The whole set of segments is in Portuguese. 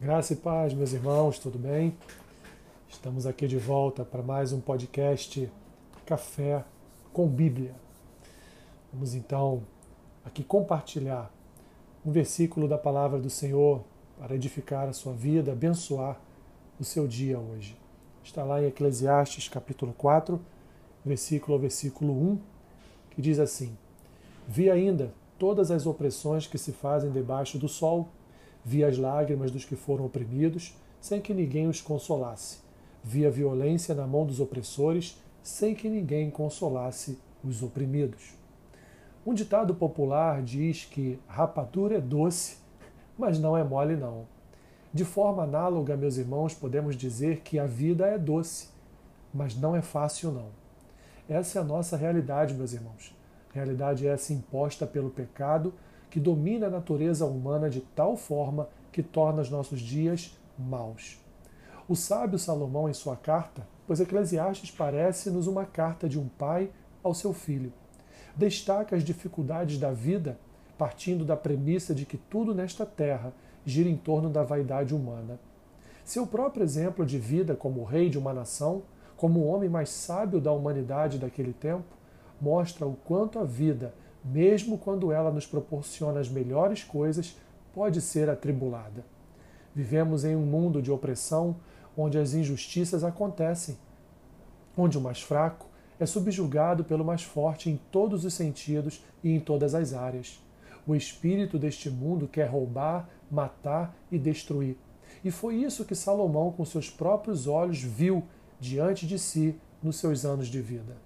Graça e paz, meus irmãos, tudo bem? Estamos aqui de volta para mais um podcast Café com Bíblia. Vamos então aqui compartilhar um versículo da palavra do Senhor para edificar a sua vida, abençoar o seu dia hoje. Está lá em Eclesiastes capítulo 4, versículo versículo 1, que diz assim: Vi ainda todas as opressões que se fazem debaixo do sol Via as lágrimas dos que foram oprimidos, sem que ninguém os consolasse. Via a violência na mão dos opressores, sem que ninguém consolasse os oprimidos. Um ditado popular diz que rapadura é doce, mas não é mole não. De forma análoga, meus irmãos, podemos dizer que a vida é doce, mas não é fácil não. Essa é a nossa realidade, meus irmãos. Realidade essa imposta pelo pecado, que domina a natureza humana de tal forma que torna os nossos dias maus. O sábio Salomão, em sua carta, pois Eclesiastes parece-nos uma carta de um pai ao seu filho, destaca as dificuldades da vida partindo da premissa de que tudo nesta terra gira em torno da vaidade humana. Seu próprio exemplo de vida como rei de uma nação, como o homem mais sábio da humanidade daquele tempo, mostra o quanto a vida mesmo quando ela nos proporciona as melhores coisas, pode ser atribulada. Vivemos em um mundo de opressão onde as injustiças acontecem, onde o mais fraco é subjugado pelo mais forte em todos os sentidos e em todas as áreas. O espírito deste mundo quer roubar, matar e destruir. E foi isso que Salomão, com seus próprios olhos, viu diante de si nos seus anos de vida.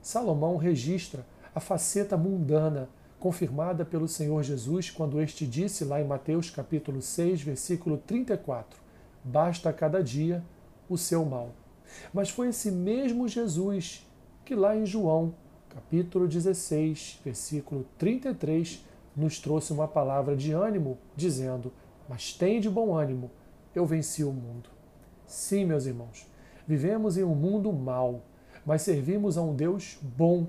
Salomão registra a faceta mundana confirmada pelo Senhor Jesus quando este disse lá em Mateus capítulo 6, versículo 34: Basta cada dia o seu mal. Mas foi esse mesmo Jesus que lá em João, capítulo 16, versículo 33, nos trouxe uma palavra de ânimo, dizendo: Mas tem de bom ânimo, eu venci o mundo. Sim, meus irmãos, vivemos em um mundo mau, mas servimos a um Deus bom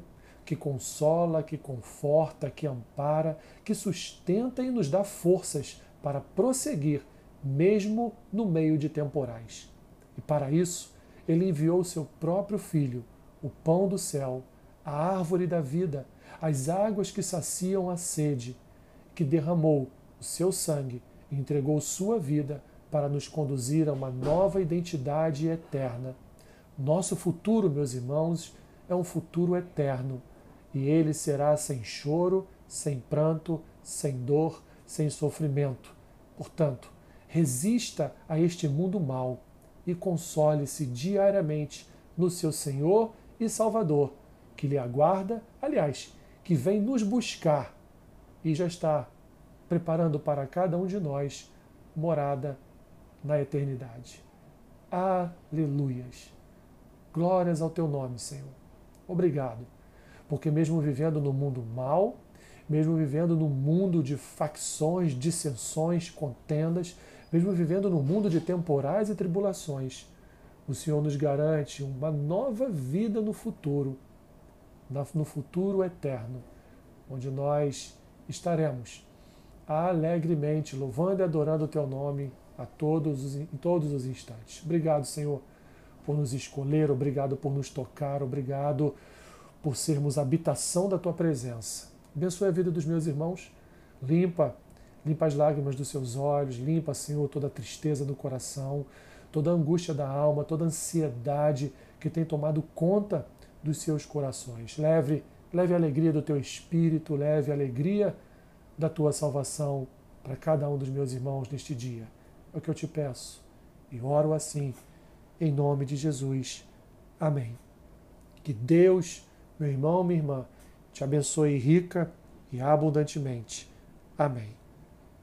que consola, que conforta, que ampara, que sustenta e nos dá forças para prosseguir, mesmo no meio de temporais. E para isso, ele enviou seu próprio Filho, o pão do céu, a árvore da vida, as águas que saciam a sede, que derramou o seu sangue e entregou sua vida para nos conduzir a uma nova identidade eterna. Nosso futuro, meus irmãos, é um futuro eterno e ele será sem choro, sem pranto, sem dor, sem sofrimento. Portanto, resista a este mundo mau e console-se diariamente no seu Senhor e Salvador, que lhe aguarda, aliás, que vem nos buscar e já está preparando para cada um de nós morada na eternidade. Aleluias. Glórias ao teu nome, Senhor. Obrigado porque mesmo vivendo no mundo mal, mesmo vivendo no mundo de facções, dissensões, contendas, mesmo vivendo no mundo de temporais e tribulações, o Senhor nos garante uma nova vida no futuro, no futuro eterno, onde nós estaremos alegremente louvando e adorando o Teu nome a todos os, em todos os instantes. Obrigado, Senhor, por nos escolher, obrigado por nos tocar, obrigado por sermos habitação da tua presença. Abençoe a vida dos meus irmãos, limpa, limpa as lágrimas dos seus olhos, limpa, Senhor, toda a tristeza do coração, toda a angústia da alma, toda a ansiedade que tem tomado conta dos seus corações. Leve, leve a alegria do teu espírito, leve a alegria da tua salvação para cada um dos meus irmãos neste dia. É o que eu te peço e oro assim, em nome de Jesus. Amém. Que Deus meu irmão, minha irmã, te abençoe rica e abundantemente. Amém.